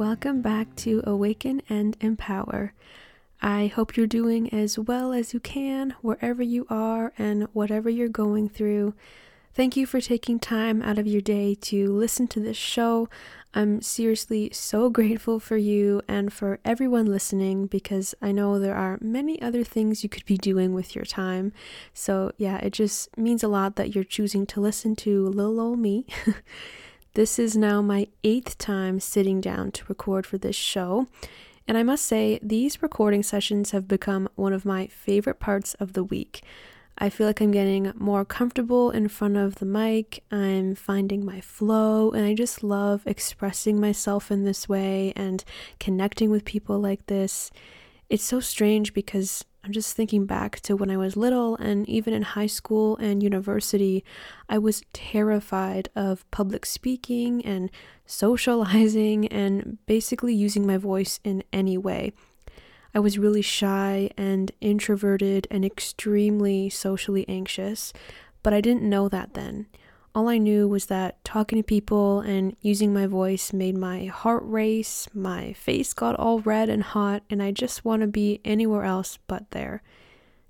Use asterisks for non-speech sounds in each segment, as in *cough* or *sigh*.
welcome back to Awaken and Empower. I hope you're doing as well as you can wherever you are and whatever you're going through. Thank you for taking time out of your day to listen to this show. I'm seriously so *laughs* grateful for you and for everyone listening because I know there are many other things you could be doing with your time. So, yeah, it just means a lot that you're choosing to listen to little old me. *laughs* This is now my eighth time sitting down to record for this show, and I must say, these recording sessions have become one of my favorite parts of the week. I feel like I'm getting more comfortable in front of the mic, I'm finding my flow, and I just love expressing myself in this way and connecting with people like this. It's so strange because I'm just thinking back to when I was little and even in high school and university, I was terrified of public speaking and socializing *laughs* and basically using my voice in any way. I was really shy and introverted and extremely socially anxious, but I didn't know that then. All I knew was that talking to people and using my voice made my heart race, my face got all red and hot, and I just want to be anywhere else but there.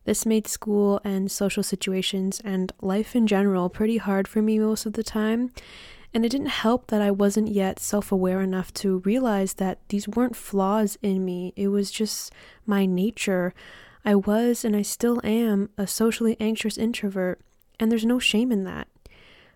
This made school and social situations and life in general pretty hard for me most of the time, and it didn't help that I wasn't yet self aware enough to realize that these weren't flaws in me, it was just my nature. I was and I still am a socially anxious introvert, and there's no shame in that.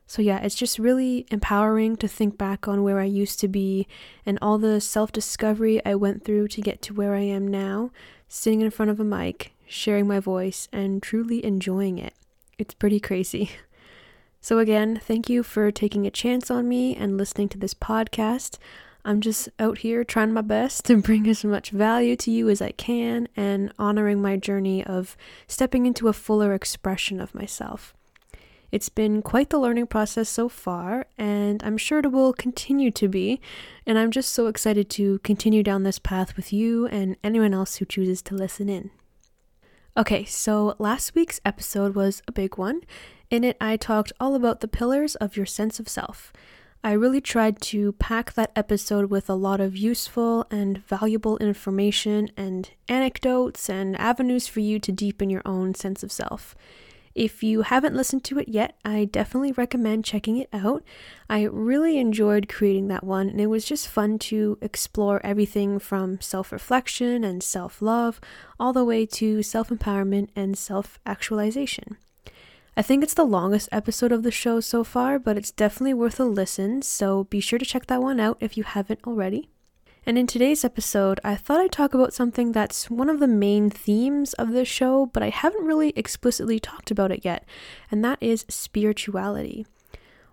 So, yeah, it's just really empowering to think back on where I used to be and all the self discovery I went through to get to where I am now, sitting in front of a mic, sharing my voice, and truly enjoying it. It's pretty crazy. *laughs* So, again, thank you for taking a chance on me and listening to this podcast. I'm just out here trying my best to bring as much value to you as I can and honoring my journey of stepping into a fuller expression of myself. It's been quite the learning process so far, and I'm sure it will continue to be. And I'm just so excited to continue down this path with you and anyone else who chooses to listen in. Okay, so last week's episode was a big one. In it, I talked all about the pillars of your sense of self. I really tried to pack that episode with a lot of useful and valuable information and anecdotes and avenues for you to deepen your own sense of self. If you haven't listened to it yet, I definitely recommend checking it out. I really enjoyed creating that one, and it was just fun to explore everything from self reflection and self love all the way to self empowerment and self actualization. I think it's the longest episode of the show so far, but it's definitely worth a listen, so be sure to check that one out if you haven't already. And in today's episode, I thought I'd talk about something that's one of the main themes of this show, but I haven't really explicitly talked about it yet, and that is spirituality.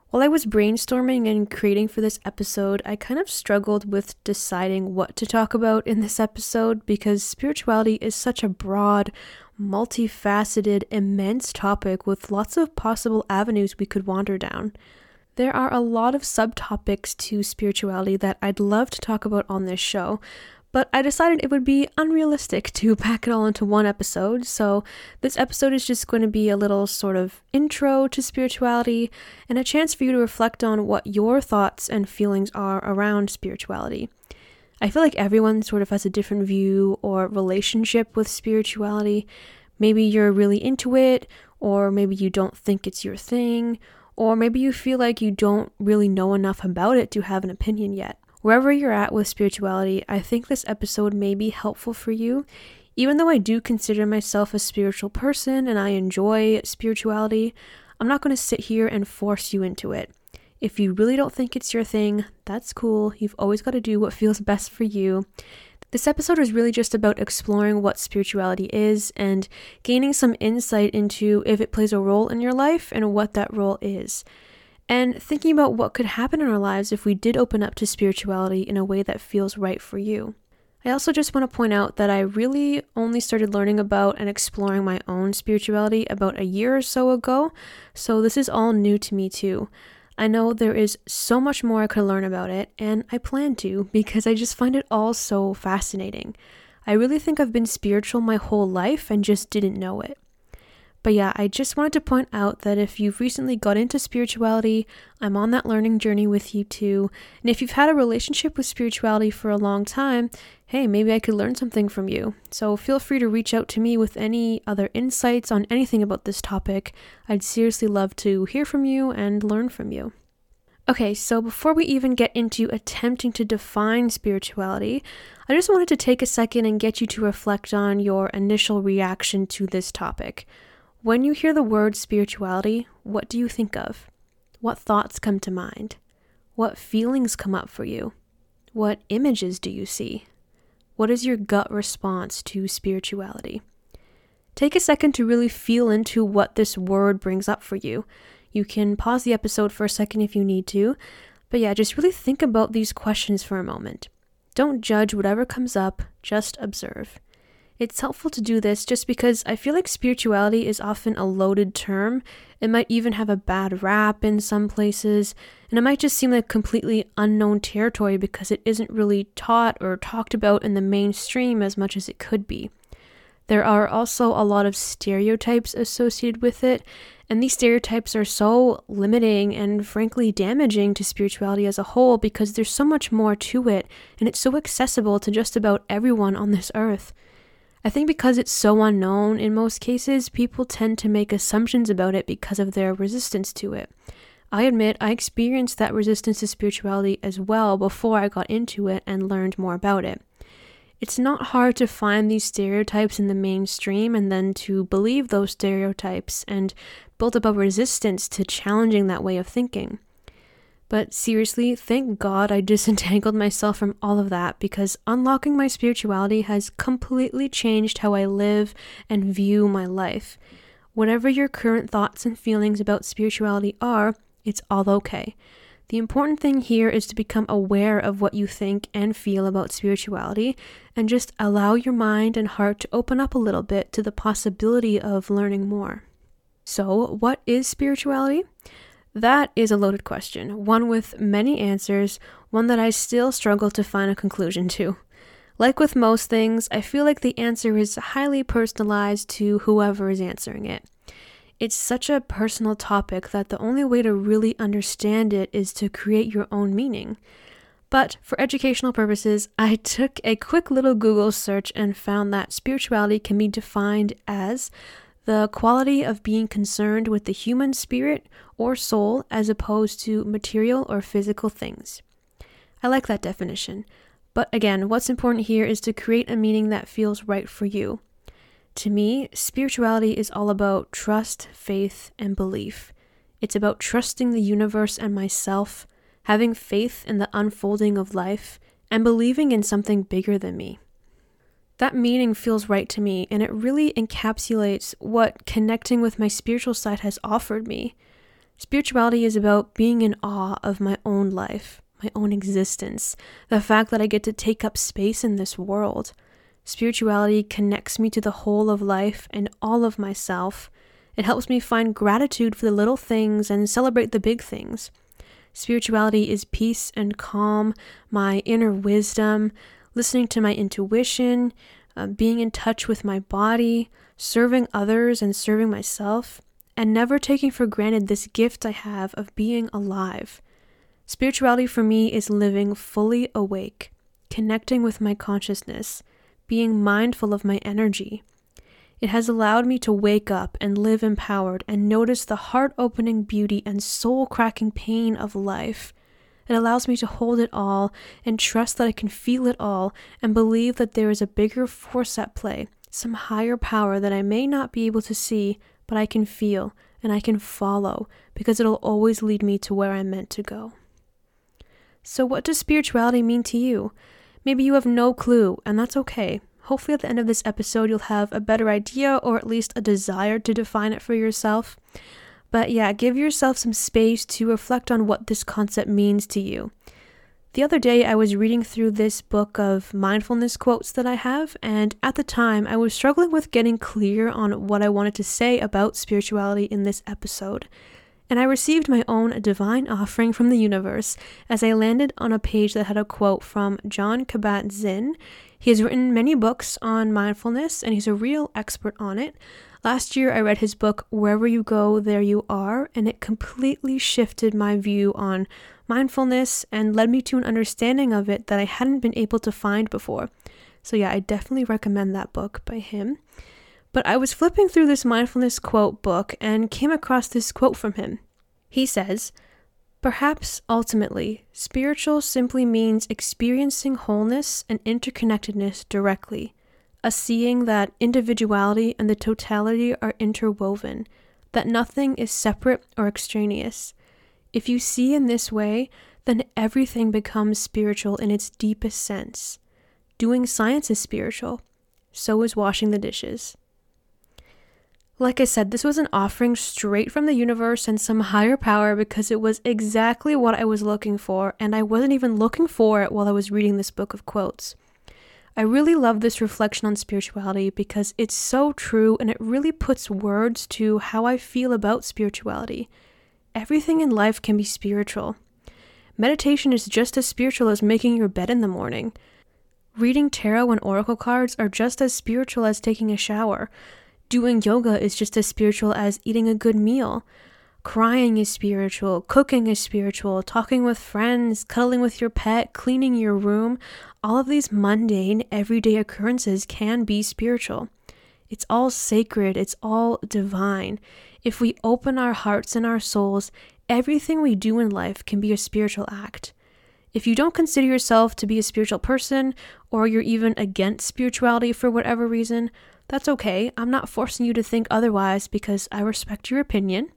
While I was brainstorming and creating for this episode, I kind of struggled with deciding what to talk about in this episode because spirituality is such a broad, multifaceted, immense topic with lots of possible avenues we could wander down. There are a lot of subtopics to spirituality that I'd love to talk about on this show, but I decided it would be unrealistic to *laughs* pack it all into one episode, so this episode is just going to be a little sort of intro to spirituality and a chance for you to reflect on what your thoughts and feelings are around spirituality. I feel like everyone sort of has a different view or relationship with spirituality. Maybe you're really into it, or maybe you don't think it's your thing, or maybe you feel like you don't really know enough about it to have an opinion yet. Wherever you're at with spirituality, I think this episode may be helpful for you. Even though I do consider myself a spiritual person and I enjoy spirituality, I'm not going to sit here and force you into it. If you really don't think it's your thing, that's cool. You've always got to do what feels best for you. This episode is really just about exploring what spirituality is and gaining some insight into if it plays a role in your life and what that role is. And thinking about what could happen in our lives if we did open up to spirituality in a way that feels right for you. I also just want to point out that I really only started learning about and exploring my own spirituality about a year or so ago, so this is all new to me too. I know there is so much more I could learn about it, and I plan to because I just find it all so fascinating. I really think I've been spiritual my whole life and just didn't know it. But yeah, I just wanted to point out that if you've recently got into spirituality, I'm on that learning journey with you too. And if you've had a relationship with spirituality for a long time, hey, maybe I could learn something from you. So feel free to reach out to me with any other insights on anything about this topic. I'd seriously love to hear from you and learn from you. Okay, so before we even get into attempting to define spirituality, I just wanted to take a second and get you to reflect on your initial reaction to this topic. When you hear the word spirituality, what do you think of? What thoughts come to mind? What feelings come up for you? What images do you see? What is your gut response to spirituality? Take a second to really feel into what this word brings up for you. You can pause the episode for a second if you need to, but yeah, just really think about these questions for a moment. Don't judge whatever comes up, just observe. It's helpful to do this just because I feel like spirituality is often a loaded term. It might even have a bad rap in some places, and it might just seem like completely unknown territory because it isn't really taught or talked about in the mainstream as much as it could be. There are also a lot of stereotypes associated with it, and these stereotypes are so limiting and frankly damaging to spirituality as a whole because there's so much more to it, and it's so accessible to just about everyone on this earth. I think because it's so unknown in most cases, people tend to make assumptions about it because of their resistance to it. I admit I experienced that resistance to spirituality as well before I got into it and learned more about it. It's not hard to find these stereotypes in the mainstream and then to believe those stereotypes and build up a resistance to challenging that way of thinking. But seriously, thank God I *laughs* disentangled myself from all of that because unlocking my spirituality has completely changed how I live and view my life. Whatever your current thoughts and feelings about spirituality are, it's all okay. The important thing here is to become aware of what you think and feel about spirituality and just allow your mind and heart to open up a little bit to the possibility of learning more. So, what is spirituality? That is a loaded question, one with many answers, one that I still struggle to find a conclusion to. Like with most things, I feel like the answer is highly personalized to whoever is answering it. It's such a personal topic that the only way to really understand it is to create your own meaning. But for educational purposes, *laughs* I took a quick little Google search and found that spirituality can be defined as the quality of being concerned with the human spirit or soul as opposed to material or physical things. I like that definition. But again, what's important here is to create a meaning that feels right for you. To me, spirituality is all about trust, faith, and belief. It's about trusting the universe and myself, having faith in the unfolding of life, and believing in something bigger than me. That meaning feels right to me, and it really encapsulates what connecting with my spiritual side has offered me. Spirituality is about being in awe of my own life, my own existence, the fact that I get to take up space in this world. Spirituality connects me to the whole of life and all of myself. It helps me find gratitude for the little things and celebrate the big things. Spirituality is peace and calm, my inner wisdom, listening to my intuition, uh, being in touch with my body, serving others and serving myself, and never taking for granted this gift I have of being alive. Spirituality for me is living fully awake, connecting with my consciousness, being mindful of my energy. It has allowed me to wake up and live empowered and notice the heart opening beauty and soul cracking pain of life. It allows me to hold it all and trust that I can feel it all and believe that there is a bigger force at play, some higher power that I may not be able to see, but I can feel and I can follow because it'll always lead me to where I'm meant to go. So, what does spirituality mean to you? Maybe you have no clue, and that's okay. Hopefully, at the end of this episode, you'll have a better idea or at least a desire to define it for yourself. But yeah, give yourself some space to reflect on what this concept means to you. The other day, I was reading through this book of mindfulness quotes that I have, and at the time, I was struggling with getting clear on what I wanted to say about spirituality in this episode. And I received my own divine offering from the universe as I landed on a page that had a quote from Jon Kabat Zinn. He has written many books on mindfulness and he's a real expert on it. Last year, I read his book, Wherever You Go, There You Are, and it completely shifted my view on mindfulness and led me to an understanding of it that I hadn't been able to find before. So, yeah, I definitely recommend that book by him. But I was flipping through this mindfulness quote book and came across this quote from him. He says, Perhaps ultimately, spiritual simply means experiencing wholeness and interconnectedness directly, a seeing that individuality and the totality are interwoven, that nothing is separate or extraneous. If you see in this way, then everything becomes spiritual in its deepest sense. Doing science is spiritual, so is washing the dishes. Like I said, this was an offering straight from the universe and some higher power because it was exactly what I was looking for, and I wasn't even looking for it while I was reading this book of quotes. I really love this reflection on spirituality because it's so true and it really puts words to how I feel about spirituality. Everything in life can be spiritual. Meditation is just as spiritual as making your bed in the morning. Reading tarot and oracle cards are just as spiritual as taking a shower. Doing yoga is just as spiritual as eating a good meal. Crying is spiritual, cooking is spiritual, talking with friends, cuddling with your pet, cleaning your room, all of these mundane, everyday occurrences can be spiritual. It's all sacred, it's all divine. If we open our hearts and our souls, everything we do in life can be a spiritual act. If you don't consider yourself to be a spiritual person, or you're even against spirituality for whatever reason, that's okay. I'm not forcing you to think otherwise because I respect your opinion.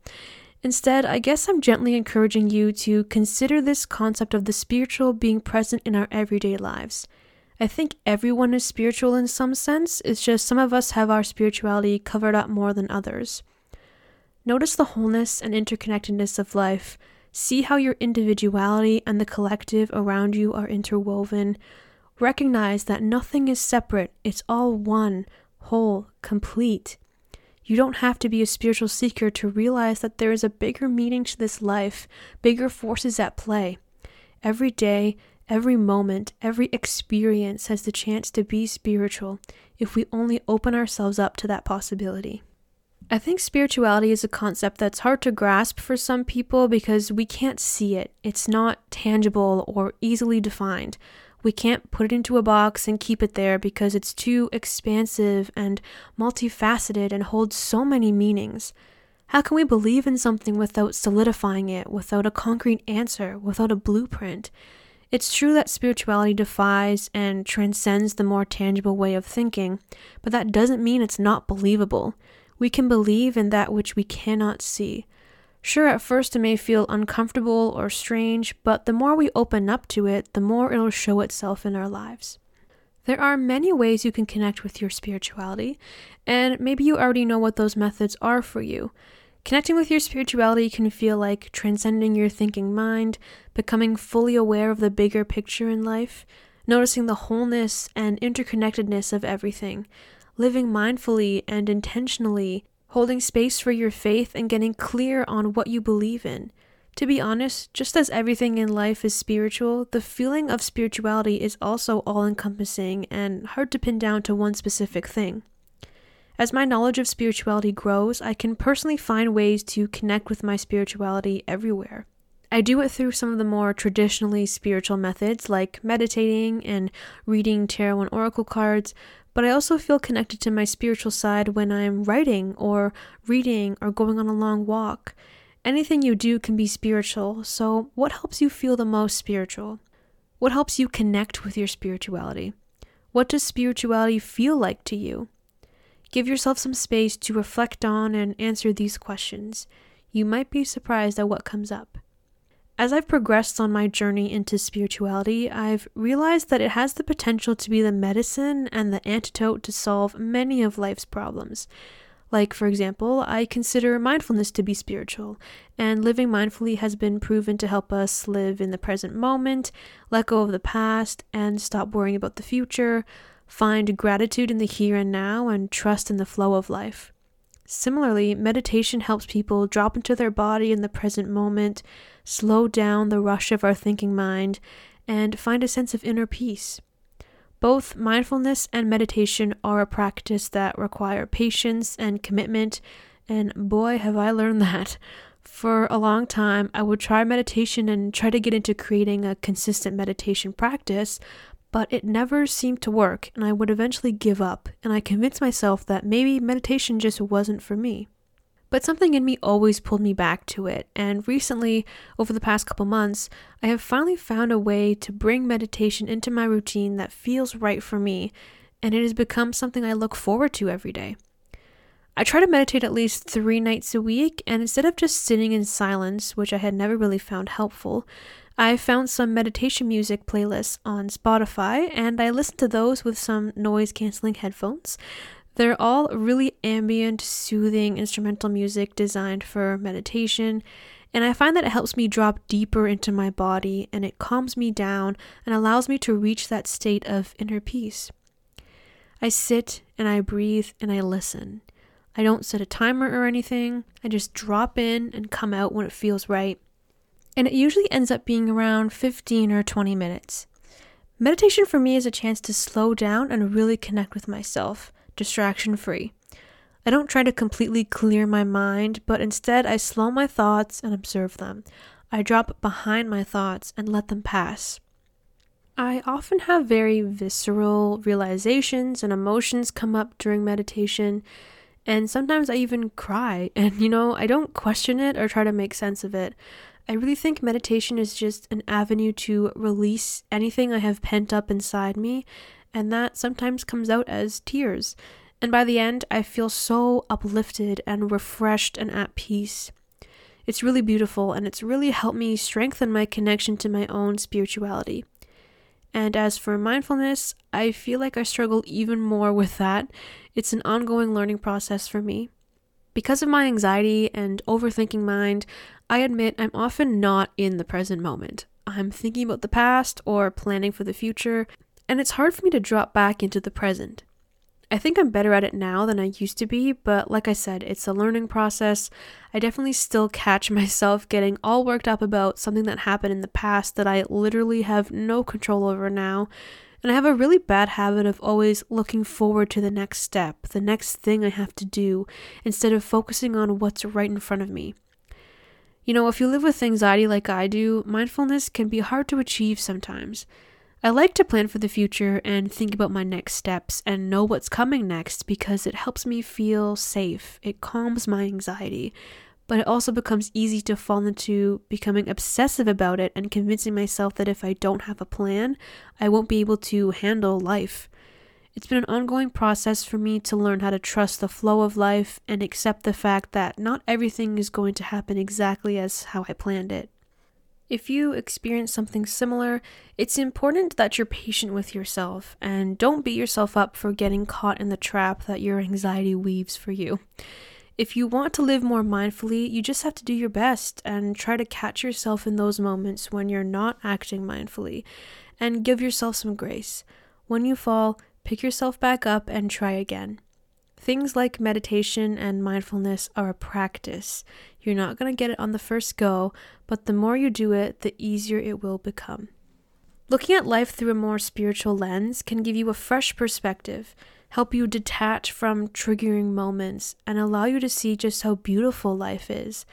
Instead, I guess I'm gently encouraging you to consider this concept of the spiritual being present in our everyday lives. I think everyone is spiritual in some sense, it's just some of us have our spirituality covered up more than others. Notice the wholeness and interconnectedness of life. See how your individuality and the collective around you are interwoven. Recognize that nothing is separate, it's all one, whole, complete. You don't have to be a spiritual seeker to realize that there is a bigger meaning to this life, bigger forces at play. Every day, every moment, every experience has the chance to be spiritual if we only open ourselves up to that possibility. I think spirituality is a concept that's hard to grasp for some people because we can't see it. It's not tangible or easily defined. We can't put it into a box and keep it there because it's too expansive and multifaceted and holds so many meanings. How can we believe in something without solidifying it, without a concrete answer, without a blueprint? It's true that spirituality defies and transcends the more tangible way of thinking, but that doesn't mean it's not believable. We can believe in that which we cannot see. Sure, at first it may feel uncomfortable or strange, but the more we open up to it, the more it'll show itself in our lives. There are many ways you can connect with your spirituality, and maybe you already know what those methods are for you. Connecting with your spirituality can feel like transcending your thinking mind, becoming fully aware of the bigger picture in life, noticing the wholeness and interconnectedness of everything, living mindfully and intentionally holding space for your faith and getting clear on what you believe in. To be honest, just as everything in life is spiritual, the feeling of spirituality is also all encompassing and hard to pin down to one specific thing. As my knowledge of spirituality grows, I can personally find ways to connect with my spirituality everywhere. I do it through some of the more traditionally spiritual methods like meditating and reading tarot and oracle cards, but I also feel connected to my spiritual side when I'm writing or reading or going on a long walk. Anything you do can be spiritual, so what helps you feel the most spiritual? What helps you connect with your spirituality? What does spirituality feel like to you? Give yourself some space to reflect on and answer these questions. You might be surprised at what comes up. As I've progressed on my journey into spirituality, I've realized that it has the potential to be the medicine and the antidote to solve many of life's problems. Like, for example, I consider mindfulness to be spiritual, and living mindfully has been proven to help us live in the present moment, let go of the past, and stop worrying about the future, find gratitude in the here and now, and trust in the flow of life. Similarly, meditation helps people drop into their body in the present moment, slow down the rush of our thinking mind, and find a sense of inner peace. Both mindfulness and meditation are a practice that require patience and commitment, and boy, have I learned *laughs* that. For a long time, I would try meditation and try to get into creating a consistent meditation practice, but it never seemed to work, and I would eventually give up, and I convinced myself that maybe meditation just wasn't for me. But something in me always pulled me back to it, and recently, over the past couple months, I have finally found a way to bring meditation into my routine that feels right for me, and it has become something I look forward to every day. I try to meditate at least three nights a week, and instead of just sitting in silence, which I had never really found helpful, I found some meditation music playlists on Spotify and I listen to those with some noise canceling headphones. They're all really ambient, soothing instrumental music designed for meditation, and I find that it helps me drop deeper into my body and it calms me down and allows me to reach that state of inner peace. I sit and I breathe and I listen. I don't set a timer or anything, I just drop in and come out when it feels right and it usually ends up being around 15 or 20 minutes. Meditation for me is a chance to slow down and really connect with myself, distraction free. I don't try to completely clear my mind, but instead I slow my thoughts and observe them. I drop behind my thoughts and let them pass. I often have very visceral realizations and emotions come up during meditation, and sometimes I even cry. *laughs* And you know, I don't question it or try to make sense of it. I really think meditation is just an avenue to release anything I have pent up inside me, and that sometimes comes out as tears. And by the end, I feel so uplifted and refreshed and at peace. It's really beautiful, and it's really helped me strengthen my connection to my own spirituality. And as for mindfulness, I feel like I struggle even more with that. It's an ongoing learning process for me. Because of my anxiety and overthinking mind, I admit I'm often not in the present moment. I'm thinking about the past or planning for the future, and it's hard for me to drop back into the present. I think I'm better at it now than I used to be, but like I said, it's a learning process. I definitely still catch *laughs* myself getting all worked up about something that happened in the past that I literally have no control over now. And I have a really bad habit of always looking forward to the next step, the next thing I have to do, instead of focusing on what's right in front of me. You know, if you live with anxiety like I do, mindfulness can be hard to achieve sometimes. I like to plan for the future and think about my next steps and know what's coming next because it helps me feel safe. It calms my anxiety. But it also becomes easy to fall into becoming obsessive about it and convincing myself that if I don't have a plan, I won't be able to handle life. It's been an ongoing process for me to learn how to trust the flow of life and accept the fact that not everything is going to happen exactly as how I planned it. If you experience something similar, it's important that you're patient with yourself and don't beat yourself up for getting caught in the trap that your anxiety weaves for you. If you want to live more mindfully, you just have to do your best and try to catch yourself in those moments when you're not acting mindfully and give yourself some grace. When you fall, pick yourself back up and try again. Things like meditation and mindfulness are a practice. You're not going to get it on the first go, but the more you do it, the easier it will become. Looking at life through a more spiritual lens can give you a fresh perspective, help you detach from triggering moments, and allow you to see just how beautiful life is.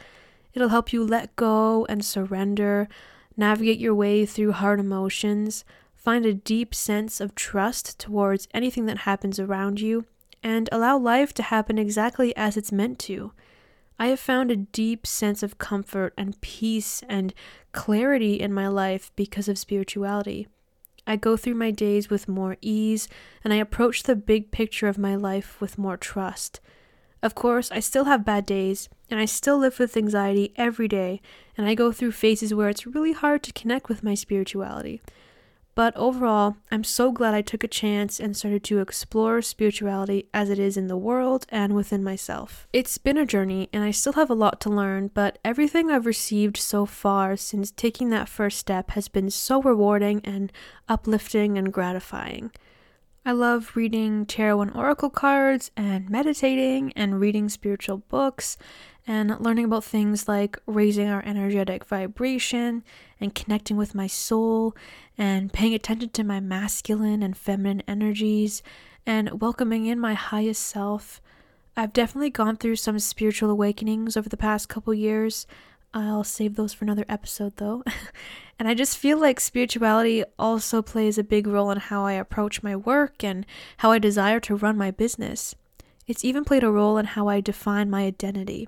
It'll help you let go and surrender, navigate your way through hard emotions, Find a deep sense of trust towards anything that happens around you, and allow life to happen exactly as it's meant to. I have found a deep sense of comfort and peace and clarity in my life because of spirituality. I go through my days with more ease, and I approach the big picture of my life with more trust. Of course, I still have bad days, and I still live with anxiety every day, and I go through phases where it's really hard to connect with my spirituality. But overall, I'm so glad I took a chance and started to explore spirituality as it is in the world and within myself. It's been a journey and I still have a lot to learn, but everything I've received so far since taking that first step has been so rewarding and uplifting and gratifying. I love reading tarot and oracle cards and meditating and reading spiritual books and learning about things like raising our energetic vibration and connecting with my soul and paying attention to my masculine and feminine energies and welcoming in my highest self. I've definitely gone through some spiritual awakenings over the past couple years. I'll save those for another episode though. *laughs* and I just feel like spirituality also plays a big role in how I approach my work and how I desire to run my business. It's even played a role in how I define my identity.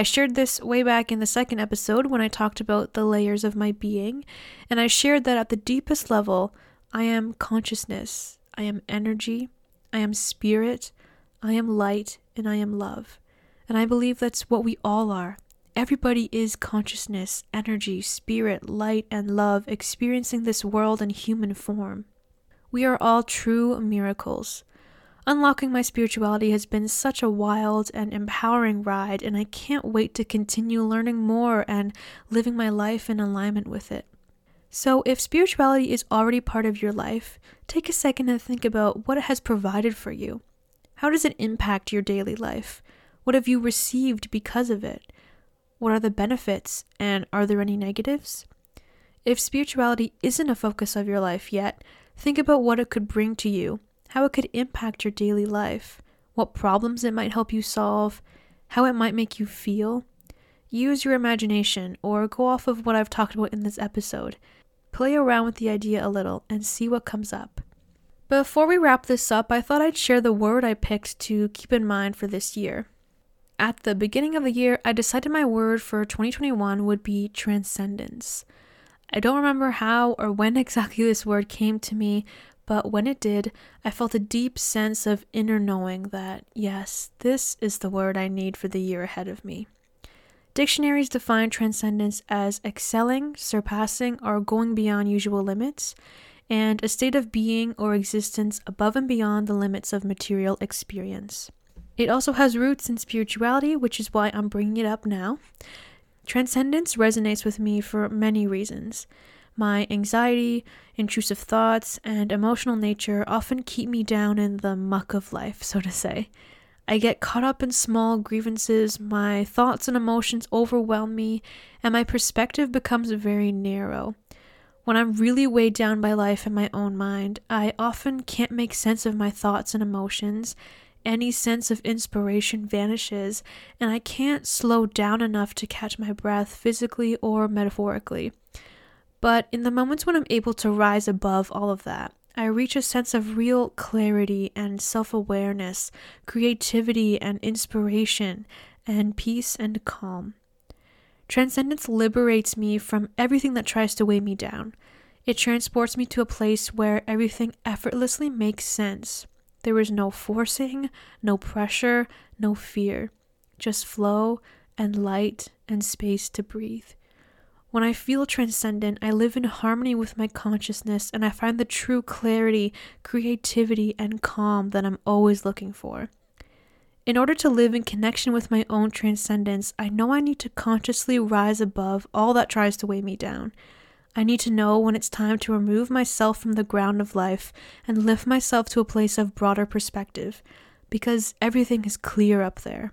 I shared this way back in the second episode when I talked about the layers of my being, and I shared that at the deepest level, I am consciousness, I am energy, I am spirit, I am light, and I am love. And I believe that's what we all are. Everybody is consciousness, energy, spirit, light, and love experiencing this world in human form. We are all true miracles. Unlocking my spirituality has been such a wild and empowering ride, and I can't wait to continue learning more and living my life in alignment with it. So, if spirituality is already part of your life, take a second and think about what it has provided for you. How does it impact your daily life? What have you received because of it? What are the benefits, and are there any negatives? If spirituality isn't a focus of your life yet, think about what it could bring to you how it could impact your daily life, what problems it might help you solve, how it might make you feel. Use your imagination or go off of what I've talked about in this episode. Play around with the idea a little and see what comes up. Before we wrap this up, I thought I'd share the word I picked to keep in mind for this year. At the beginning of the year, I decided my word for 2021 would be transcendence. I don't remember how or when *laughs* exactly this word came to me, but when it did, I felt a deep sense of inner knowing that, yes, this is the word I need for the year ahead of me. Dictionaries define transcendence as excelling, surpassing, or going beyond usual limits, and a state of being or existence above and beyond the limits of material experience. It also has roots in spirituality, which is why I'm bringing it up now. Transcendence resonates with me for many reasons. My anxiety, intrusive thoughts, and emotional nature often keep me down in the muck of life, so to say. I get caught up in small grievances, my thoughts and emotions overwhelm me, and my perspective becomes very narrow. When I'm really weighed down by life and my own mind, I often can't make sense of my thoughts and emotions. Any sense of inspiration vanishes, and I can't slow down enough to catch my breath physically or metaphorically. But in the moments when I'm able to rise above all of that, I reach a sense of real clarity and self awareness, creativity and inspiration, and peace and calm. Transcendence liberates me from everything that tries to weigh me down. It transports me to a place where everything effortlessly makes sense. There is no forcing, no pressure, no fear, just flow and light and space to breathe. When I feel transcendent, I live in harmony with my consciousness and I find the true clarity, creativity, and calm that I'm always looking for. In order to live in connection with my own transcendence, I know I need to consciously rise above all that tries to weigh me down. I need to know when it's time to remove myself from the ground of life and lift myself to a place of broader perspective, because everything is clear up there.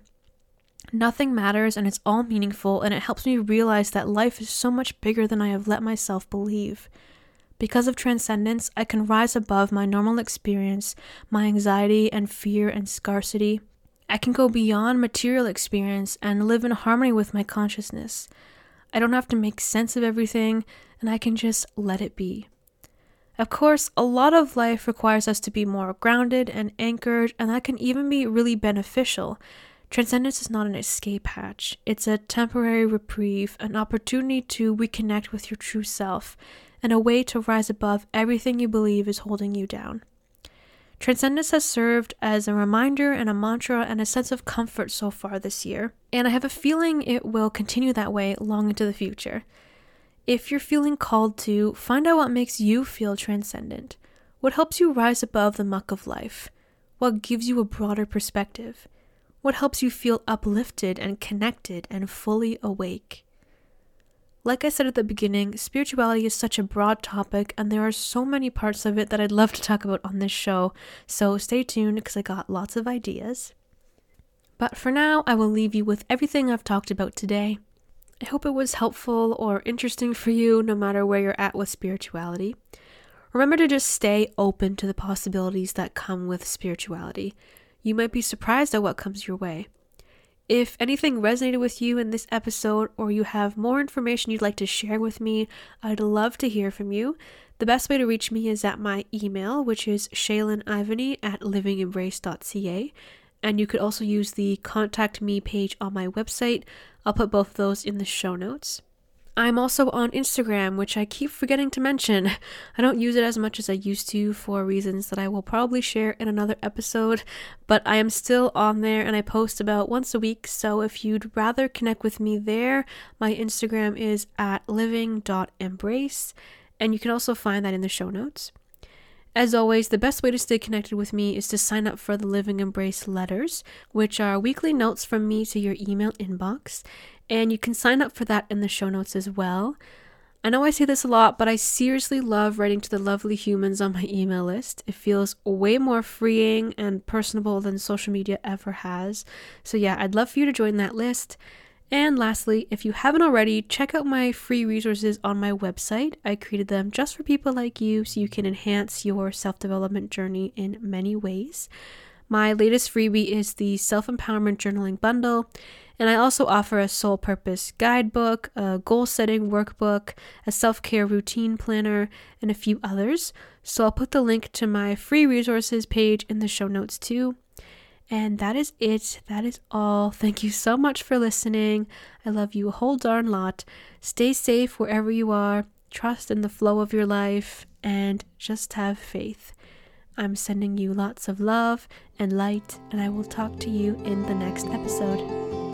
Nothing matters and it's all meaningful, and it helps me realize that life is so much bigger than I have let myself believe. Because of transcendence, I can rise above my normal experience, my anxiety and fear and scarcity. I can go beyond material experience and live in harmony with my consciousness. I don't have to make sense of everything, and I can just let it be. Of course, a lot of life requires us to be more grounded and anchored, and that can even be really beneficial Transcendence is not an escape hatch, it's a temporary reprieve, an opportunity to reconnect with your true self, and a way to rise above everything you believe is holding you down. Transcendence has served as a reminder and a mantra and a sense of comfort so far this year, and I have a feeling it will continue that way long into the future. If you're feeling called to, find out what makes you feel transcendent. What helps you rise above the muck of life? What gives you a broader perspective? What helps you feel uplifted and connected and fully awake? Like I said at the beginning, spirituality is such a broad topic, and there are so many parts of it that I'd love to talk about on this show, so stay tuned because I got lots of ideas. But for now, I will leave you with everything I've talked about today. I hope it was helpful or interesting for you, no matter where you're at with spirituality. Remember to just stay open to the possibilities that come with spirituality. You might be surprised at what comes your way. If anything resonated with you in this episode, or you have more information you'd like to share with me, I'd love to hear from you. The best way to reach me is at my email, which is shaylinivany at livingembrace.ca. And you could also use the contact me page on my website. I'll put both those in the show notes. I'm also on Instagram, which I keep forgetting to mention. *laughs* I don't use it as much as I used to for reasons that I will probably share in another episode, but I am still on there and I post about once a week. So if you'd rather connect with me there, my Instagram is at living.embrace, and you can also find that in the show notes. As always, the best way to stay connected with me is to sign up for the Living Embrace letters, which are weekly notes from me to your email inbox, and you can sign up for that in the show notes as well. I know I say this a lot, but I seriously love writing to the lovely humans on my email list. It feels way more freeing and personable than social media ever has. So, yeah, I'd love for you to join that list. And lastly, if you haven't already, check out my free resources on my website. I created them just for people like you so you can enhance your self development journey in many ways. My latest freebie is the Self Empowerment Journaling Bundle, and I also offer a soul purpose guidebook, a goal setting workbook, a self care routine planner, and a few others. So I'll put the link to my free resources page in the show notes too. And that is it. That is all. Thank you so much for listening. I love you a whole darn lot. Stay safe wherever you are. Trust in the flow of your life and just have faith. I'm sending you lots of love and light, and I will talk to you in the next episode.